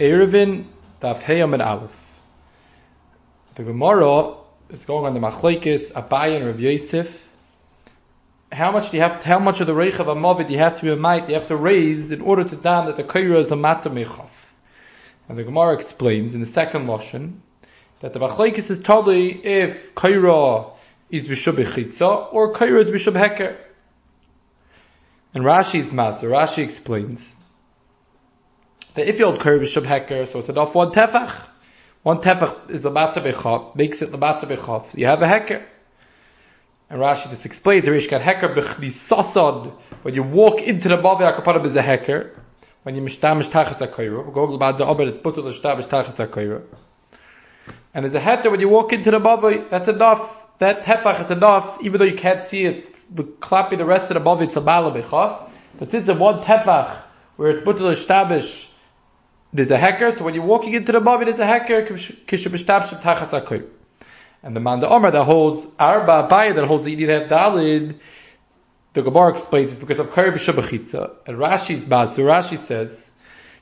Erevin Daf Heyam and Aleph. The Gemara is going on the Machlekes Abayin and Rav Yosef. How much do you have? How much of the reich of a mavid you have to be a might? You have to raise in order to down that the kaira is a mata mechaf. And the Gemara explains in the second lashon that the Machlekes is totally if kaira is bishub or kaira is bishub heker. And Rashi's master, Rashi explains that if you hold kaira bishub heker, so it's enough one tefach. One tefach is the bechaf, makes it the bechaf. You have a heker. And Rashi just explains, Rish got heker b'chisasad, when you walk into the Bavi HaKapanim is a heker, when you mishtamish tachas HaKoyra, we're going about the Ober, it's putul mishtamish tachas HaKoyra. And there's a heter when you walk into the Bavi, that's enough, that tefach is enough, even though you can't see it, the clapping the rest of the Bavi, it's a mala b'chaf, but since it's one tefach, where it's putul mishtamish, there's a heker, so when you're walking into the Bavi, there's a hacker. And the man the Omer that holds Arba Abaya that holds to have Dalid, the Gemara explains it's because of Kari B'Shabachitza. And Rashi's so Rashi says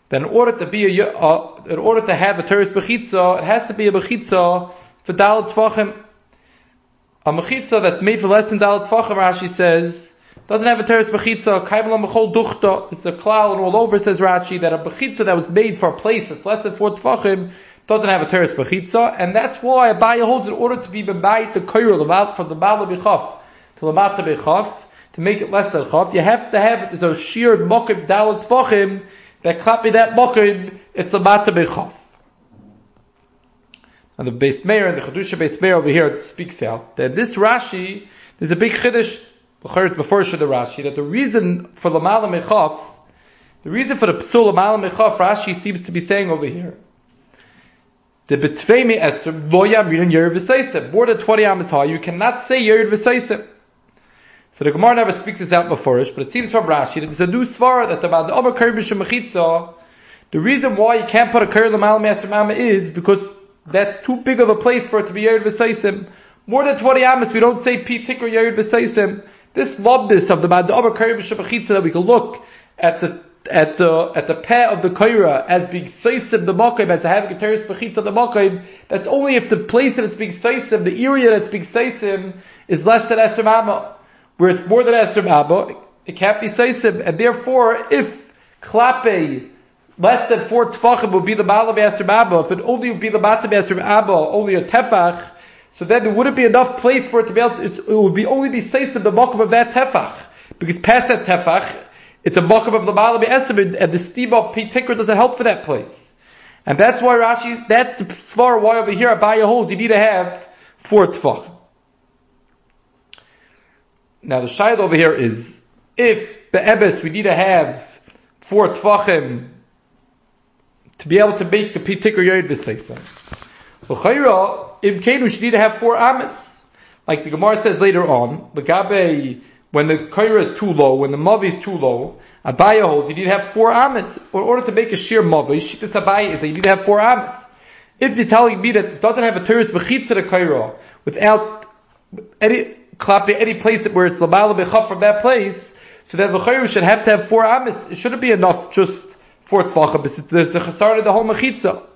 that in order to be a, uh, in order to have a Teres B'Chitza, it has to be a B'Chitza for Dalid Tvachim. A Mechitza that's made for less than Dalid Tvachim, Rashi says, doesn't have a Teres B'Chitza, Kaibala Mechol Duchta, it's a klal and all over, says Rashi, that a B'Chitza that was made for a place that's less than four Tvachim, doesn't have a teres b'chitza, and that's why Abaya holds in order to be b'bayit the koyr from the bala b'chaf to the mata b'chaf to make it less than chaf. You have to have so sheer mokim dalat tvachim that klapi that mokim it's a mata b'chaf. And the Beis Meir and the chedusha Beis Meir over here speaks out that this Rashi there's a big chiddush before the Rashi that the reason for the mala mechaf the reason for the psul mala mechaf Rashi seems to be saying over here the betvemi Esther lo yamirin yerid v'seisim. More than 20 amas high, you cannot say yerid v'seisim. So the Gemara never speaks this out before us, but it seems from Rashi that there's a new svara that the Omer Kari Mechitza, the reason why you can't put a Kari Lamal Master Mama is because that's too big of a place for it to be yerid v'seisim. More than 20 amas, we don't say pi tikr yerid v'seisim. This loveness of the Omer Kari Mechitza that we can look at the at the at the peh of the kaira as being seisim the makim as having a teres bechitza the makim. That's only if the place that it's being seisim, the area that's being seisim, is less than esrim abba. Where it's more than esrim abba, it can't be seisim, and therefore if klape less than four tefachim would be the malav esrim abba, if it only would be the matam esrim abba, only a tefach. So then there wouldn't be enough place for it to be able to, it would be only be safe seisim the makim of that tefach. Because past that tefach, it's a mokum of the Malabi Esrim, and the Stiba Pitikra doesn't help for that place. And that's why Rashi, that's the svar why over here Abaya holds, you need to have four tfach. Now the shayla over here is, if the Ebes, we need to have four tfachim to be able to make the Pitikra Yorid B'Seisam. L'chayra, im Kenu should need to have four amas. Like the Gemara says later on, the Gabe when the kaira is too low, when the mavi is too low, Abaya holds you need to have four amas. In order to make a sheer mavi, shittas Abaya is that you need to have four amas. If you're telling me that it doesn't have a teres b'chitza the kaira, without any klapi, any place where it's labala b'chaf from that place, so that the kaira should have to have four amas. It shouldn't be enough just four tfacha, but there's a chasar of the whole mechitza.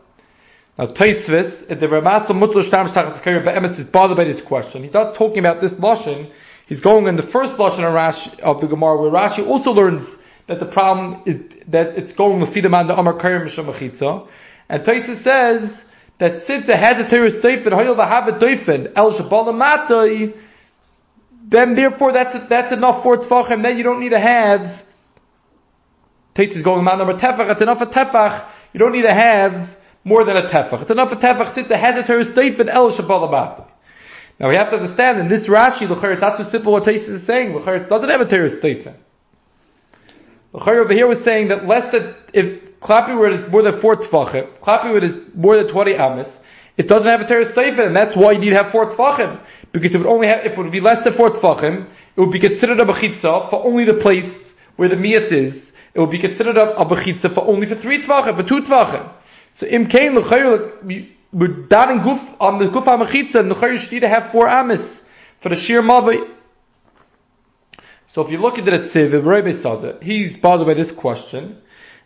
Now Taisvis, the Ramasa Mutlu Shtam Shtachas Kaira Be'emes is bothered by this question. He's not talking about this lashon. He's going in the first lashon of, Rashi, of the Gemara, where Rashi also learns that the problem is that it's going with Fidaman the Amar Karim Mishomachitza. And Taisa says that since it has a Hoyel have a doifen, El Shabbalamatai, then therefore that's that's enough for Tfachim. Then you don't need to have Taisa is going about number Tefach. It's enough for Tefach. You don't need to have more than a Tefach. It's enough for Tefach since it has a terrorist doifen, El Shabbalamatai. Now we have to understand in this Rashi, L'chayr, it's not so simple what Taisus is saying. L'chayr doesn't have a terrorist teifen. L'chayr over here was saying that less than, if klapi word is more than four tfachim, klapi word is more than 20 amis, it doesn't have a terrorist teifen, and that's why you need to have four tfachim. Because if it would only have, if it would be less than four tfachim, it would be considered a bechitza for only the place where the miyat is. It would be considered a, a bechitza for only for three tfachim, for two tfachim. So im kain l'chayr, we're daring guf on the guf hamachitza and need to have four amis for the sheer mavi. So if you look at the Tziv, Rebbe Sada, he's bothered by this question,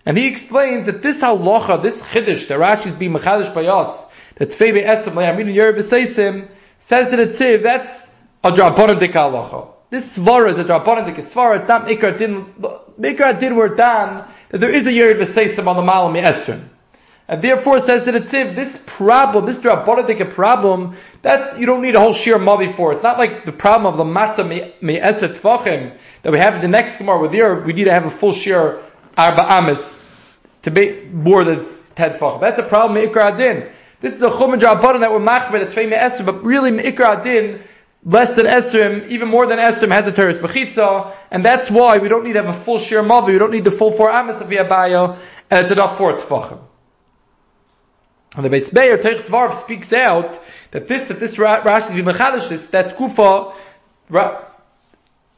And he explains that this halacha, this chiddush that is being mechadish by us, that Tzvei Esem Le'amin Yerub B'Seisim, says to the Tziv, that's a drabonadik halacha. This svara is a drabonadik svara, it's not Mikra Din, Mikra Din were done, that there is a Yerub B'Seisim on the Malam Esrim. And therefore says to the Tziv, this problem, this drabonadik problem, that you don't need a whole sheer mavi for. It's not like the problem of the mata me'eset tvachim that we have in the next Gemara with here, we need to have a full sheer arba amis to be more than ten tvachim. That's a problem me'ikra adin. This is a chumad rabbanon that we're machmer that tvei but really me'ikra adin, less than esrim, even more than esrim has a teretz bechitza, and that's why we don't need to have a full sheer mavi, we don't need the full four amis of yabayo, and it's enough for tvachim. And the Beis Meir Teich Tvarv speaks out that this that this Rashi is mechadish that Kufa Ra,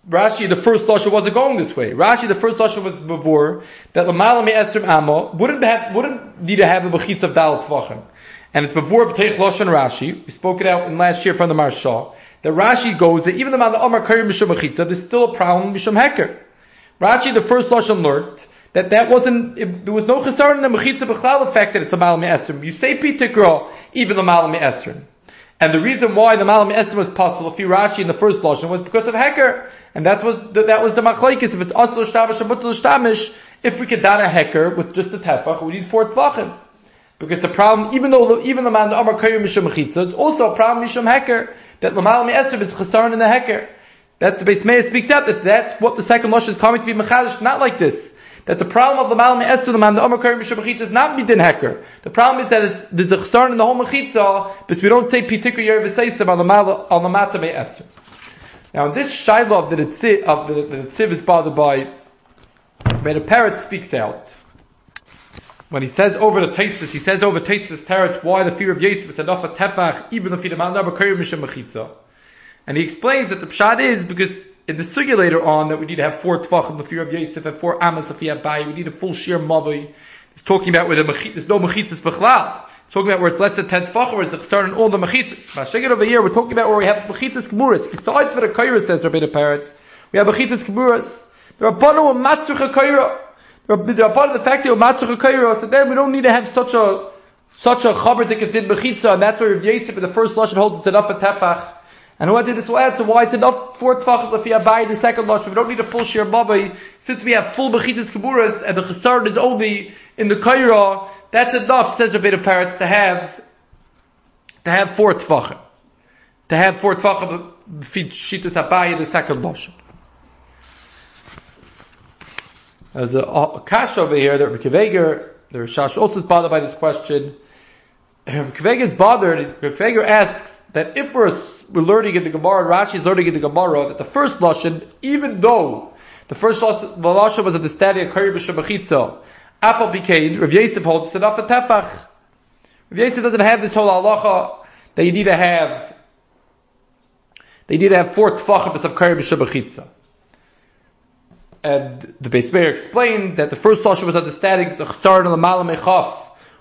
Rashi the first lashon wasn't going this way. Rashi the first lashon was before that Lamala me Esther Amo wouldn't have wouldn't need to have a bechitz of Dal Tvachim. And it's before B'teich Lashon Rashi. We spoke it out in last year from the Maharsha. That Rashi goes that even the the Omar Karim Mishum Bechitza, there's still a problem Mishum Heker. Rashi the first lashon learned that that wasn't, it, there was no chesar in the mechitza b'chlal effect that it's a malam esrim. You say pitikro, even the malam esrim. And the reason why the malam esrim was possible, if you Rashi in the first lashon, was because of heker. And that was the, that was the machlaikis. If it's asl shtamish mutal shtamish, if we could down a heker with just a tefach, we need four tvachim. Because the problem, even though even the man the Amar Kayyum Mishum Mechitza, it's also a problem Mishum Heker, that Lamal Esrim is Chesaron in the Heker. That the Beis Meir speaks out that that's what the second Moshe is coming to be Mechadish, not like this that the problem of the Malam Esther, the man, the Omer Karim Mishra is not Midin Heker. The problem is that there's a chsarn in the whole Mechitza, but we don't say Pitikr Yer on the Mal, on the Mata Me Esther. Now in this Shiloh of the Tziv, of the, the Tziv is bothered by, where the parrot speaks out, when he says over the Tesis, he says over Tesis Teretz why the fear of Yosef is enough of Tefach, even if he demand Omer Karim Mishra And he explains that the Pshad is because in the sugya later on that we need to have four tvachim the fear of Yosef and four amas of Yabai. We need a full sheer mavi. It's talking about where the mechit, there's no mechitzas b'chlal. It's talking about where it's less than ten tvachim, where it's starting all the mechitzas. Mashagir over here, we're talking about where we have mechitzas kemuras. Besides what the kaira says, Rabbi the parrots, we have mechitzas kemuras. There are banu of matzuch kaira. Part of the fact that matzuch kaira. So then we don't need to have such a such a chaber that did mechitza, and that's where Yosef in the first lashon holds it's enough for tefach. And who did this will add to why it's enough for tfachim if you buy the second lush. We don't need a full share mabai since we have full bechitas kaburas and the chesar is only in the kaira. That's enough, says Rabbi Parrots, to have to have four tfachim, to have four tfachim shitas abai the second lush. There's a, kash over here that Rabbi Kiveger, the Rishash also is bothered by this question. Rabbi Kiveger is bothered. Rabbi Kiveger asks that if we're we're learning in the Gemara, Rashi is learning in the Gemara that the first lashon, even though the first lashon was understanding a kari b'shemachitza, apple became Rav Yosef holds it's enough a tefach. Rav Yosef doesn't have this whole halacha that you need to have. They need to have four tefachim of kari b'shemachitza. And the Beis Meir explained that the first lashon was understanding the chesar and the malam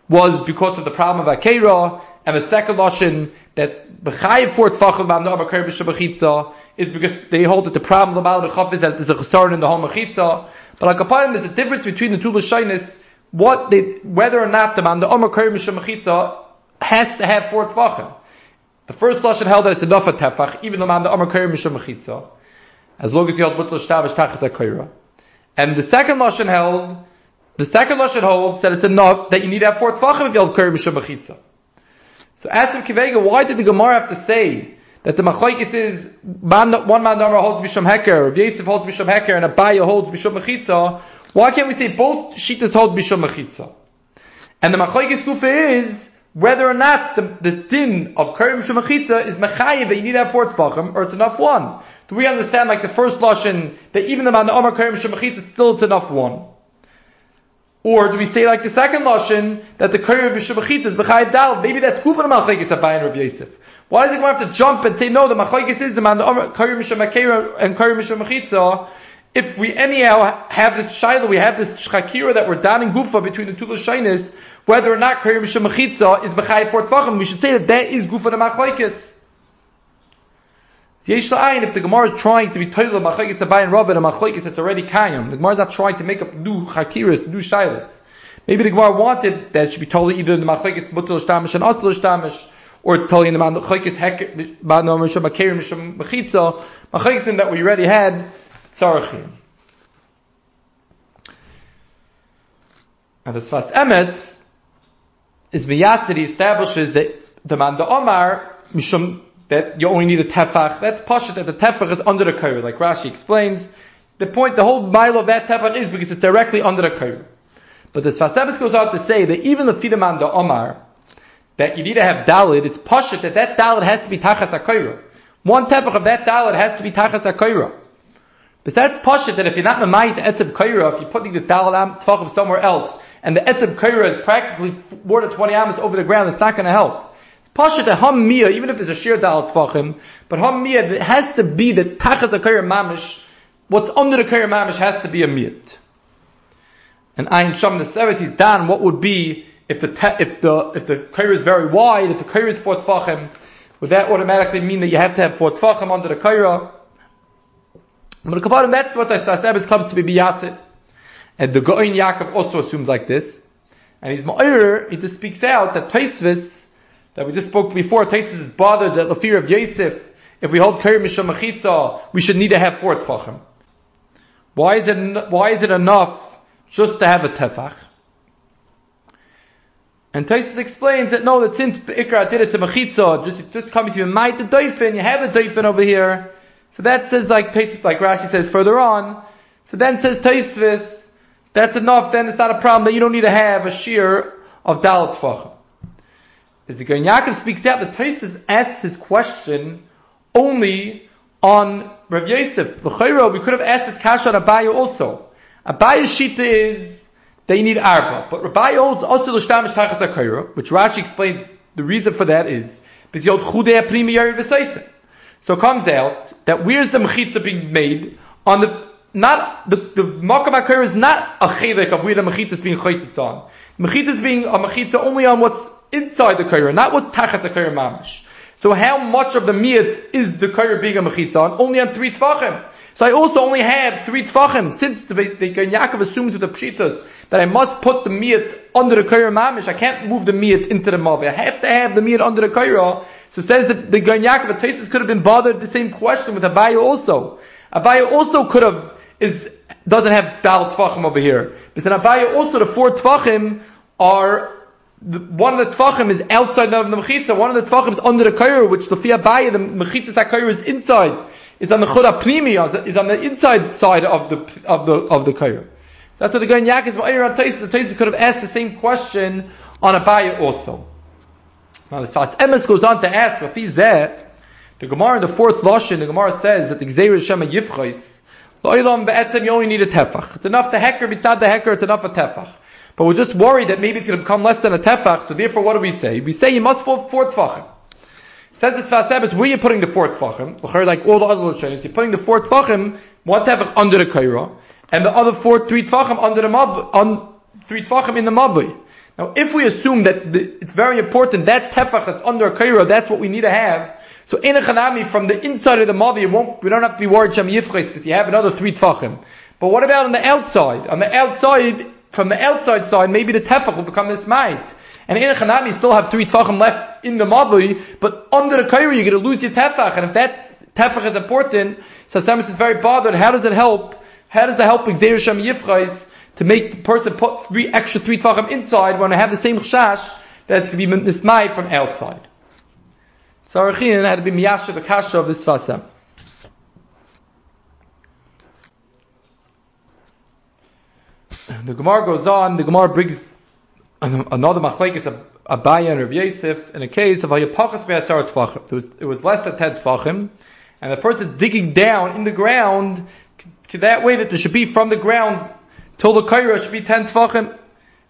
was because of the problem of akera, and the second lashon that b'chayiv for tfachim b'am na'am akar b'shabachitza is because they hold that the problem of the Malach is that there's a chesar in the whole mechitza. But like upon there's a difference between the two lashonis, what they, whether or not the Omer Karim Mechitza has to have four tfachim. The first lashon held that it's enough for tefach, even the the Omer Karim Mechitza, as long as you hold mutl shtavish tachas akira. And the second lashon held, the second lashon holds that it's enough that you need to have four tfachim if you hold Karim Mechitza. So Atzav Kivega, why did the Gemara have to say that the Machoikis is man, one man number holds Misham Heker, Rav Yosef holds Misham Heker, and Abaya holds Misham Mechitza? Why can't we say both Shitas hold Misham Mechitza? And the Machoikis Kufa is whether or not the, the din of Kari Misham Mechitza is Mechayiv that you need to have four Tvachim, or it's enough one. Do we understand like the first Lashon, that even the man Omar Kari Misham Mechitza, still it's enough one? Or do we say like the second lashon that the Kurya b'Shabachitz is b'Chayiv Dal? Maybe that's Kufa Malchayis Abayin Rav Yosef. Why does it have to jump and say no? The Malchayis is the man the Kurya b'Shabachitz and Kurya b'Shabachitz. If we anyhow have this shaila, we have this shakira that we're down in Gufa between the two lashonis, whether or not Kurya b'Shabachitz is b'Chayiv Fort Tvachim, we should say that that is Gufa the Malchayis. If the Gemara is trying to be toilet machlekes abayin rav and a machlekes it's already kayim, the Gemara is not trying to make up new chakiras, new shilas. Maybe the Gemara wanted that it should be totally either the machlekes mutal shtamish and asl shtamish, or totally in the machlekes hek ba'no mishum makerim mishum mechitza, machlekes that we already had tzarachim. And the Sfas Emes is Miyatzid, he establishes that the man the Omar, Mishum, that you only need a tefach. That's pashut that the tefach is under the kair, like Rashi explains. The point, the whole mile of that tefach is because it's directly under the kair. But the Sfas goes on to say that even the Fidaman the Omar, that you need to have dalid, it's pashut that that dalid has to be tachas akaira. One tefach of that dalid has to be tachas akaira. Besides pashut that if you're not mamayit etzeb kaira, if you're putting the dalid tefachim somewhere else, and the etzeb kaira is practically more than 20 amas over the ground, it's not going to help. Pashut that ham even if it's a sheer dalid tefachim, but ham mia, it has to be the tachas akaira mamish, what's under the kaira mamish has to be a miyat. And Ayin Sham the service he's done, what would be if the if the if the kaira is very wide, if the kaira is four tefachim, would that automatically mean that you have to have four tefachim under the kaira? But the Kabbalah, that's what the Sasabis comes to be biyasit. And the Goin Yaakov also assumes like this. And he's Ma'ir, he just speaks out that Taisvis, that we just spoke before, Taisvis is bothered that the fear of Yosef, if we hold Kair Misham Mechitza, we should need to have four tefachim. Why is it, why is it enough just to have a tefach? And Taisus explains that no, that since Ikra did it to Mechitza, just, just coming to might the doifin, you have a doifin over here. So that says like Taisus, like Rashi says further on. So then says Taisvis, that's enough, then it's not a problem that you don't need to have a shear of Dalit Tvachim. As the Gaon Yaakov speaks out, the Taisus asks his question only on Rav Yosef. The we could have asked this kasha on Abaye also. Abaye's shita is you need arba. But Rabbi holds also l'shtamish tachas akayra, which Rashi explains the reason for that is because hold chudei primi yari So it comes out that where's the mechitza being made on the not the the makam is not a chedek of where the mechitza is being chaytitz on. Mechitza is being a mechitza only on what's inside the kayra, not what tachas akayra mamish. So how much of the miyat is the kayra being a mechitza on? Only on three tfachim. So I also only have three tfachim, since the, the, the Yaakov assumes with the pshitas that I must put the miyat under the kaira mamish. I can't move the miyat into the mavi. I have to have the miyat under the kaira. So it says that the Gaon Yaakov Tesis could have been bothered the same question with Abaya also. Abaya also could have is doesn't have dal tfachim over here. But in Abaya also the four tfachim are the, one of the tfachim is outside of the mechitza. One of the tfachim is under the kaira, which the fia Abaya the mechitza kaira is inside. Is on the primi, is on the inside side of the of the of the kaira. That's what the in Yaakov on The Taisis could have asked the same question on Abaya also. Now the Sfas Emes goes on to ask, if he's there, the Gemara in the fourth Lashon, the Gemara says that the Gzeir Shema Yifchais, Lo'ilam be'etzem, you only need a tefach. It's enough to hecker, mitzad the hecker, it's enough a tefach. But we're just worried that maybe it's going to become less than a tefach, so therefore what do we say? We say you must four, four tefachim. Says the Sfas Emes, where are you putting the four tefachim? Like all the other Lashonis, you're putting the four tefachim, one tefach under the kaira, and the other four three tvachim under the mav, on three tvachim in the mavli. Now, if we assume that the, it's very important that tefach that's under a kaira, that's what we need to have. So in a chanami from the inside of the mavi, won't we don't have to be worried shem because you have another three tvachim. But what about on the outside? On the outside, from the outside side, maybe the tefach will become might. And in you still have three tvachim left in the mavi, but under the kaira you're going to lose your tefach. And if that tefach is important, so Samus is very bothered. How does it help? How does it help Xer Shem Yifchais to make the person put three extra three tvachim inside when I have the same chash that's going to be mismai from outside? So Arachin had to be miyasha the kasha of this fasem. The Gemara goes on. The Gemara brings another machlekes Abaya and Rav Yosef in a case of hayapachas ve'asar tvachim. It was less than ten tvachim, and the person digging down in the ground to that way that there should be from the ground till the kaira should be 10 tfachim.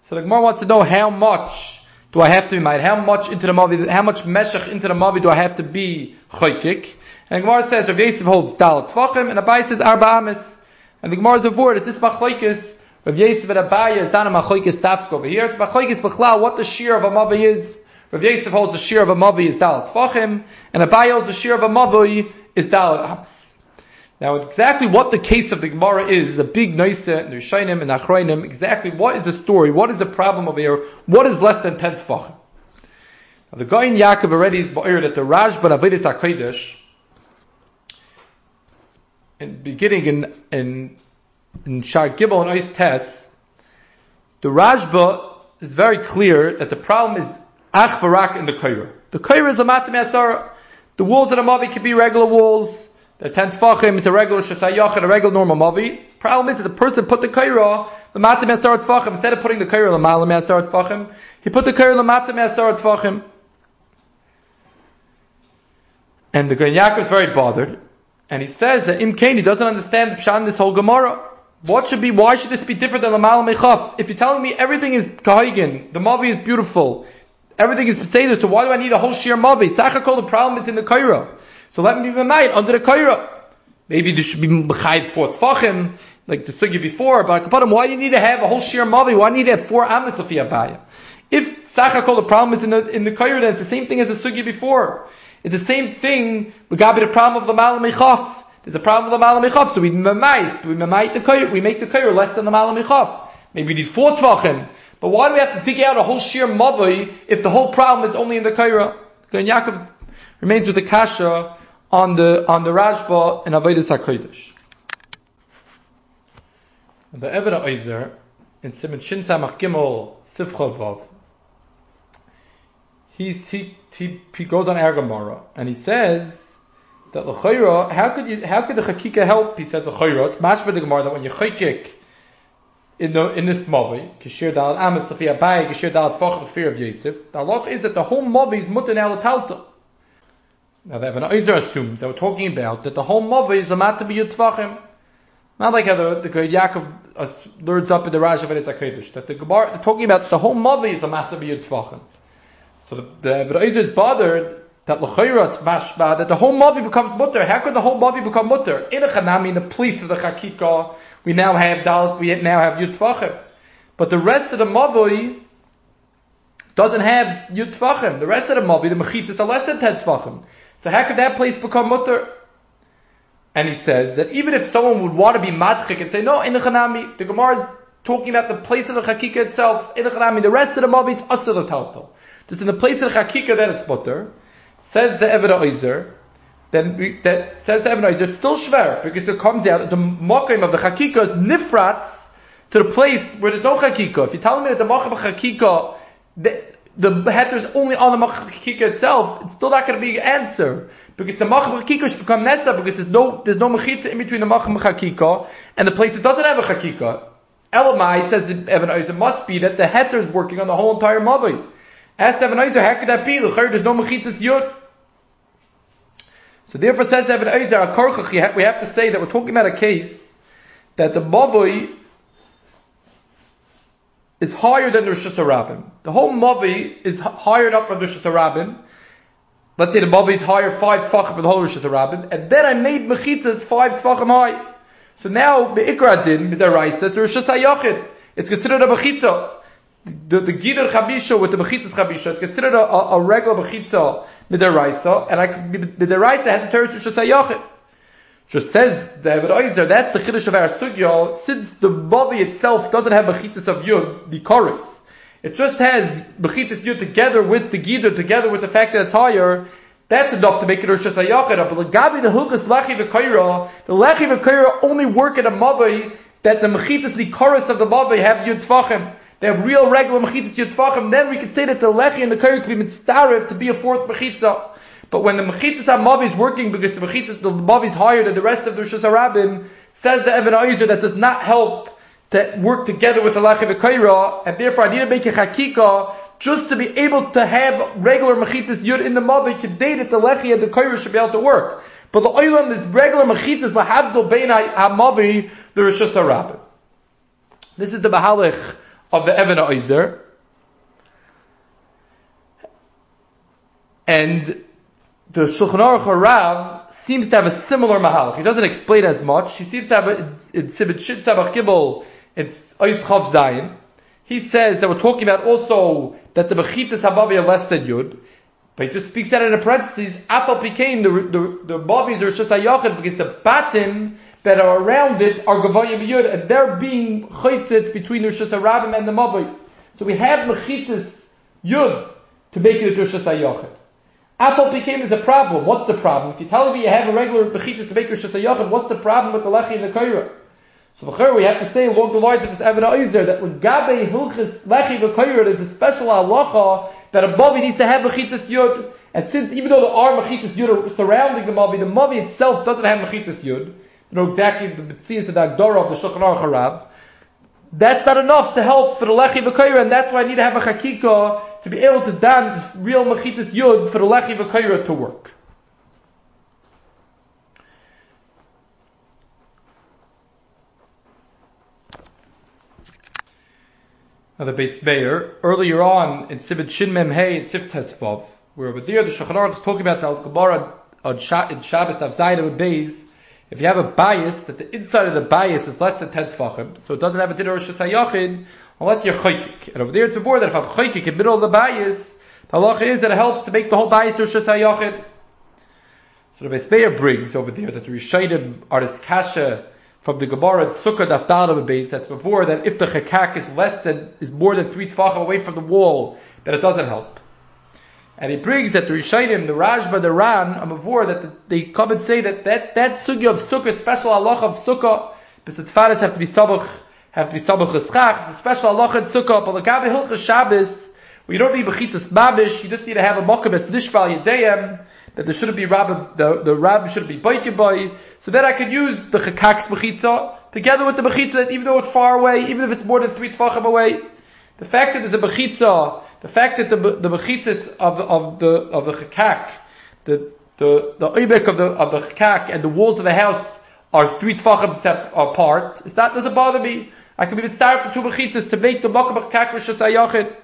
So the Gemara wants to know how much do I have to be made? How much into the mavi, how much meshach into the mavi do I have to be choykik? And the Gemara says Rav Yosef holds dal tfachim and Abai says arba amis. And the Gemara is a word that this machlokes Rav Yosef and Abai is down a machlokes tafk over here. It's machlokes b'chlal what the shear of a mavi is. Rav Yosef holds the shear of a mavi is dal tfachim and Abai holds the shear of a mavi is dal amis. Now, exactly what the case of the Gemara is, is a big noisa in Rishayim and Achrayim. Exactly what is the story? What is the problem over here? What is less than 10 tefachim? Now, the guy in Yaakov already is ba'ir that the Rashba Avodas HaKodesh, in beginning in, in, in Shar Gibel and Ois Tes, the Rashba is very clear that the problem is Ach Varak in the Kaira. The Kaira is a Matam The walls of the Mavi can be regular walls, the ten tfachim is a regular shasayach and a regular normal mavi. Problem is that the person put the kaira, the matam asar tfachim, instead of putting the kaira l'malam asar tfachim, he put the kaira l'matam asar tfachim. And the Gran is very bothered, and he says that Im Kain, he doesn't understand the pshan this whole Gemara. What should be, why should this be different than l'malam echaf? If you're telling me everything is kahigin, the mavi is beautiful, everything is beseder, so why do I need a whole sheer mavi? Sachakol, the problem is in the kaira. So let me be made under the kaira. Maybe there should be mechayed for tfachim, like the sugi before, but why do you need to have a whole sheer mavi? Why do you need to have four amas of Abaya? If Sachakol the problem is in the in the kaira, then it's the same thing as the sugi before. It's the same thing, we got the problem of the malam echaf. There's a problem with the malam echaf, so we memait, we memait the kaira, we make the kaira less than the malam echaf. Maybe we need four tvachim. But why do we have to dig out a whole sheer mavi if the whole problem is only in the kaira? And Yaakov remains with the kasha on the on the Rashba in Avodas Hakodesh. The Eved Oizer in Simon Shin Samach Gimel. He's, he, he, he goes on Ergamara and he says that L'chayra, how could you, how could the Chakika help? He says L'chayra, it's match for the Gemara that when you Chakik in the, in this Mavi, Kishir Dal Amas Safia Bay, Kishir Dal Tfach, fear of Yosef, the Allah is that the whole Mavi is mutter now Talta. Now the Ibn Ozer assumes that we're talking about that the whole Mova is a matter be Yitzvachim. Not like how the, the great Yaakov uh, learns up in the Raj of Eretz that the Gemara, talking about the whole Mova is a matter be Yitzvachim. So the, the Ozer is bothered that L'chayra it's that the whole Mavi becomes mutter. How could the whole Mavi become mutter? In a Chanami, in the place of the Chakika, we now have Dal, we now have Yud But the rest of the Mavi doesn't have Yud The rest of the Mavi, the Mechitzis are less than 10 Tvachim. So how could that place become mutter? And he says that even if someone would want to be madchik and say, no, in the Chanami, the Gemara is talking about the place of the Chakika itself, in the Chanami, the rest of the Mavi, it's taltal. Just in the place of the Chakika, that it's mutter. Says the Eved Oizer, then that says the Eved Oizer, it's still shver, because it comes out the Mokim of the Chakika is nifrats to the place where there's no Chakika. If you're telling me that the Mokim of Chakika, the, the heter is only on the machakika itself, it's still not going to be an answer. Because the machakika should become nesa because there's no, there's no machita in between the machakika and the place that doesn't have a chakika. Elamai says Evan it must be that the heter is working on the whole entire mavi. Ask Evan Oizer, how could that be? There's no machitzas yud. So therefore says Evan Oizer, we have to say that we're talking about a case that the mavi is higher than the Rosh Hashanah. The whole Mavi is higher up from the Rosh Hashanah. Let's say the Mavi is higher five tfachim for the whole Rosh Hashanah. And then I made Mechitzas five tfachim high. So now, the Ikra din, Midaraisa, it's Rosh Hashanah. It's considered a Mechitza. The, the Gider with the Mechitzas Chabisha, is considered a, a, a regular Mechitza Midaraisa, and I, Midaraisa has a terrorist Rosh Hashanah. Just says the Ebed Oizer, that's the Chiddush of our Sugya, since the body itself doesn't have Bechitzis of Yud, the chorus. It just has Bechitzis Yud together with the Gider, together with the fact that it's higher, that's enough to make it Rosh Hashanah. But the Gabi, the Hilchas Lechi V'Kaira, the Lechi V'Kaira only work in a Mavi that the Mechitzis, the chorus of the Mavi have Yud Tvachim. They have real regular Mechitzis Yud Tvachim. Then we could say that the Lechi and the Kaira could be mitzaref to be a fourth Mechitzah. But when the Mechitzas HaMavi is working because the Mechitzas, the Mavi is higher than the rest of the Rosh Hashanah, says the Evan Oizer that does not help to work together with the Lachiv Kaira, and therefore I need to make a Chakika just to be able to have regular Mechitzas Yud in the Mavi, date that the Lechi and the Kaira should be able to work. But the Oilam is regular Mechitzas Lahabdol Bein HaMavi, the Rosh Hashanah. This is the Mahalich of the Evan Oizer. And the Shulchan Aruch Rav seems to have a similar mahalach. He doesn't explain as much. He seems to have a, it's Sibit Shit Sabach Gibel, it's Ois Chav Zayin. He says that we're talking about also that the Bechitas Habavi are less than Yud. But he just speaks that in the parentheses, Apple became the, the, the are just a because the batim that are around it are gavayim yud, and they're being chaytzitz between Rosh Hashanah and the Mabay. So we have mechitzis yud to make it a Rosh Hashanah. Apple became is a problem. What's the problem? If you tell me you have a regular mechitzis to make Rosh Hashanah, what's the problem with the lechi and the kaira? So for we have to say along the lines of this Evan Oizer that when Gabe Hilchis Lechi V'Koyer there's a special halacha that a Mavi needs to have Mechitzas Yud. And since even though there are Mechitzas Yud surrounding the Mavi, the Mavi itself doesn't have Mechitzas Yud, you know exactly the Metzias of the Agdora of the Shulchan Aruch Harab, that's not enough to help for the Lechi V'Koyer, and that's why I need to have a Chakika to be able to dance real Mechitzas Yud for the Lechi V'Koyer to work. Now the base Meir, earlier on in Sibit Shin Mem Hey and Sif Tesvav, where over there the Shulchan Aruch is talking about the Al Gemara on Shabbos of Zayin of if you have a bias, that the inside of the bias is less than 10 tefachim, so it doesn't have a dinner Rosh Hashanah unless you're chaytik. And over there it's before that if I'm chaytik in the middle of the bias, the halacha is that it helps to make the whole bias Rosh Hashanah So the Beis Meir brings over there that the Rishayim are this kasha from the Gemara Sukkah Daftar base that's before that if the chakak is less than is more than three tefachim away from the wall, that it doesn't help. And he brings that the Rishayim, the Rashba, the Ran, a before that they come and say that that, that sugya of Sukkah, special Allah of Sukkah, because the tfaris have to be sabach, have to be sabach l'schach, it's a special Allah in Sukkah, but the Gabi Hilchah Shabbos, where you don't need Bechitas Babish, you just need to have a Mokkah as Nishval Yedeyem, that there shouldn't be rab, the, the rab shouldn't be biking by, so that I could use the chakak's bechitza, together with the bechitza even though it's far away, even if it's more than three tfachim away, the fact that there's a bechitza, the fact that the, the bechitzas of, of the, of the chakak, the, the, the of the, of the chakak and the walls of the house are three tfachim apart, is that doesn't bother me. I can be mitzvah for two bechitzas to make the makkah chakak rishas.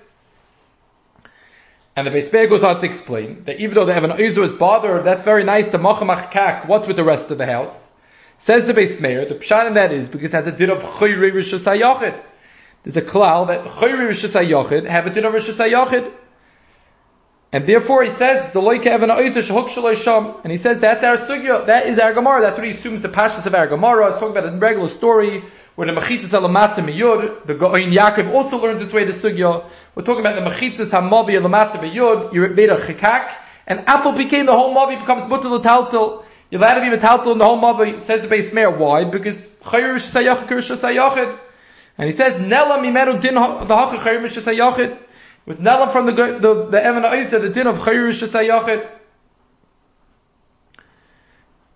And the Beis goes on to explain that even though the Evan Oizu is bothered, that's very nice to Machamach Kak, what's with the rest of the house? Says the Beis Meir, the pshat in that is because it has a din of Chayri Rishus HaYachid. There's a klal that Chayri Rishus a din of Rishus HaYachid. And therefore he says, the loike Evan Oizu Shahuk Sham. And he says that's our sugya, that is our Gemara, that's what he assumes the pashas of our Gemara. He's talking about a regular story where the mechitzas alamata miyud, the Goin Yaakov also learns this way the sugya. We're talking about the mechitzas hamavi alamata miyud, you made a chikak, and apple became the whole mavi becomes mutal taltal. You're allowed to be metaltal in the whole mavi, says the Beis Meir. Why? Because chayrish sayachid kurish sayachid. And he says, Nela mimeru din the hachach chayrish sayachid. With Nela from the, the, the Evan Isa, the din of chayrish sayachid.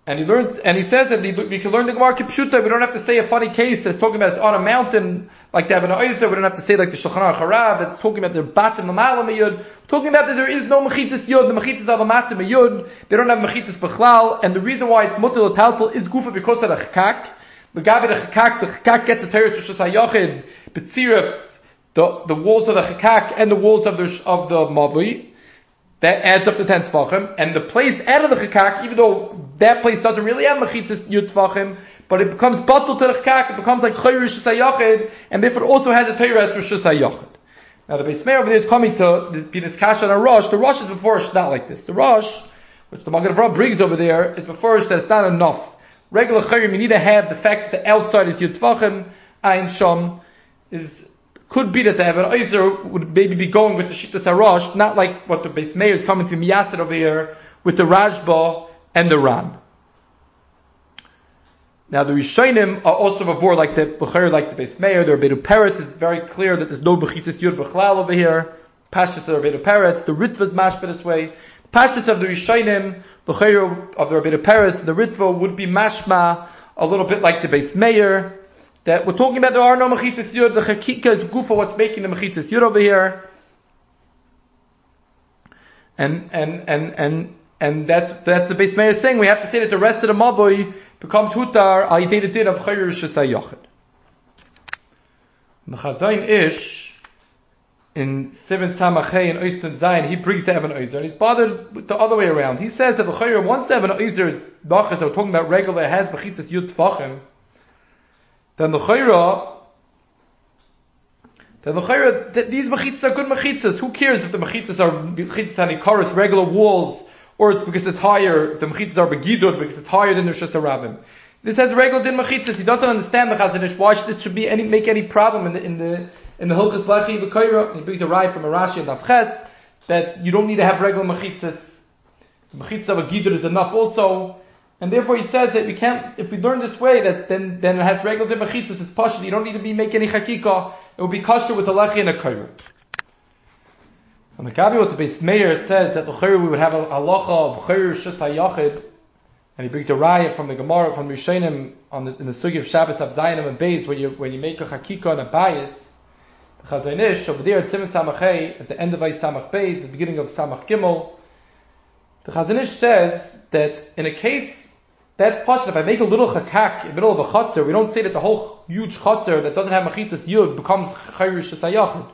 And he learns, and he says that we can learn the Gemara Kipshuta, we don't have to say a funny case that's talking about it's on a mountain, like the Ibn Oizer, we don't have to say like the Shulchan Harav, that's talking about the Batim Malam Yud, talking about that there is no Mechitzas Yud, the Mechitzas are the Matim Yud, they don't have Mechitzas Bechlal, and the reason why it's Mutil Taltal is Gufa because of the Chakak, Megabi the Chakak, the Chakak gets a Teres Rosh Hashanah Betzirif, the, the walls of the Chakak and the walls of the, of the Mavli, that adds up to 10 tefachim, and the place out of the chakak, even though that place doesn't really have mechitzas yud tefachim, but it becomes bottled to the chakak, it becomes like chayrish sayachid, and therefore also has a teres for sayachid. Now the Beis Meir over there is coming to this, be this kasha and a rush. The rush is before it's not like this. The rush, which the Magen Avraham brings over there, is before it's not enough. Regular chayrim, you need to have the fact that the outside is yud tefachim, ein sham, is could be that the Evan Oizer would maybe be going with the Shittas Harash, not like what the Beis Meir is coming to Miyasid over here with the Rashba and the Ran. Now the Rishonim are also before like the Bukhari, like the Beis Meir, the Rabbeinu Peretz is very clear that there's no Bechitzis Yud Bechlal over here. Pashtus of the Rabbeinu Peretz, the Ritva is for this way. Pashtus of the Rishonim, Bukhari of the Rabbeinu Peretz, the Ritva would be mashma a little bit like the Beis Meir that we're talking about there are no mechitzas yud. The chakika is gufa what's making the mechitzas yud over here, and and and and and that's that's the Beis Meir saying we have to say that the rest of the mavoy becomes hutar al yidei din of chayir shesayachid. Mechazayin ish in seven samachay in Oyston Zayin, he brings the Evan Oyzer, and he's bothered the other way around. He says that the Chayr, once the Evan Oyzer is nachas, we're talking about regular, has bechitzas yud tfachim, then the chayra, That l'chayra, th- these mechitzas are good mechitzas. Who cares if the mechitzas are mechitzas chorus, regular walls, or it's because it's higher, if the mechitzas are begidud, because it's higher than the shasarabim. This has regular din mechitzas. He doesn't understand the Chazon Ish. Why should this should be any, make any problem in the, in the, in the Hilchas Lechi V'Koira? He brings a ride from a Rashi and Avches, that you don't need to have regular mechitzas. The mechitzas of a gidud is enough also. And therefore he says that we can't, if we learn this way, that then, then it has regular mechitzas, it's pashut. You don't need to be making any chakika. It will be kosher with a lechi and a koira. And the Gabi what the Beis Meir says that the we would have a halacha of chayr shus and he brings a raya from the Gemara from Rishonim on the, in the sugi of Shabbos of and Beis when you when you make a chakika and a bias. Chazon over there at Simon at the end of Samach Beis, the beginning of Samach Gimel. The Chazon Ish says that in a case that's possible. If I make a little chakak in the middle of a chutzner, we don't say that the whole huge chutzner that doesn't have machitzas yud becomes chayrish sayachid.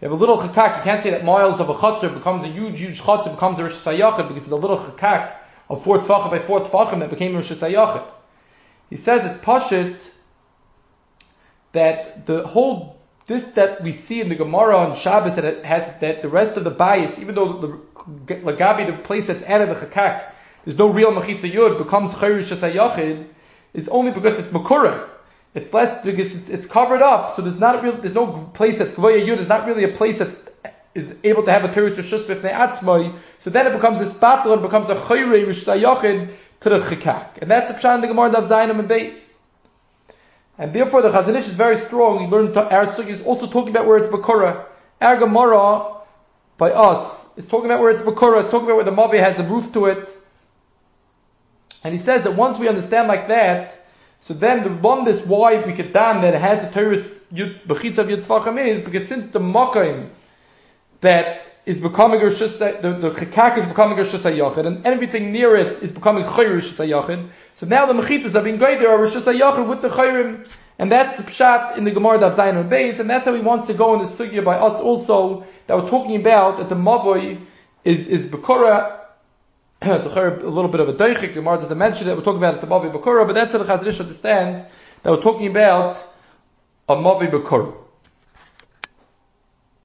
You have a little chakak, you can't say that miles of a chutzner becomes a huge, huge chutzner becomes a rish sayachid because it's a little chakak of four tfachim by four tfachim that became Rosh Hashanah. He says it's pashit that the whole this that we see in the Gemara on Shabbos that it has that the rest of the bias, even though the lagabi the place that's added the chakak, there's no real machitza yud becomes chayrish sayachid, is only because it's makura. It's less because it's, it's, covered up, so there's not real there's no place that's gvoya yud. There's not really a place that's is able to have a Torah Rishus B'fnei Atzmai, so then it becomes this battle and becomes a Chayre Rish Sayochid to the Chikak. And that's a Pshan the Gemara of Zainam and Beis. And therefore the Chazon Ish is very strong. He learns to, our is also talking about where it's Bakura. Our Gemara, by us, is talking about where it's Bakura, it's talking about where the Mavi has a roof to it. And he says that once we understand like that, so then the one this why we could damn that it has a Torah Bechitza of Yud is because since the Makayim that is becoming a Rishus, the, the Chikak is becoming a Rishus HaYachid, and everything near it is becoming Chayr Rishus HaYachid. So now the Mechitas are being greater, are Rishus HaYachid with the Chayrim, and that's the Pshat in the Gemara of Zayin and Beis, and that's how he wants to go in the Sugya by us also, that we're talking about, that the Mavoi is, is Bekora, it's a, a little bit of a Deichik, the Gemara doesn't mention it, we're talking about it's a Mavi Bekora, but that's how the Chazon Ish understands, that we're talking about a Mavi Bekora.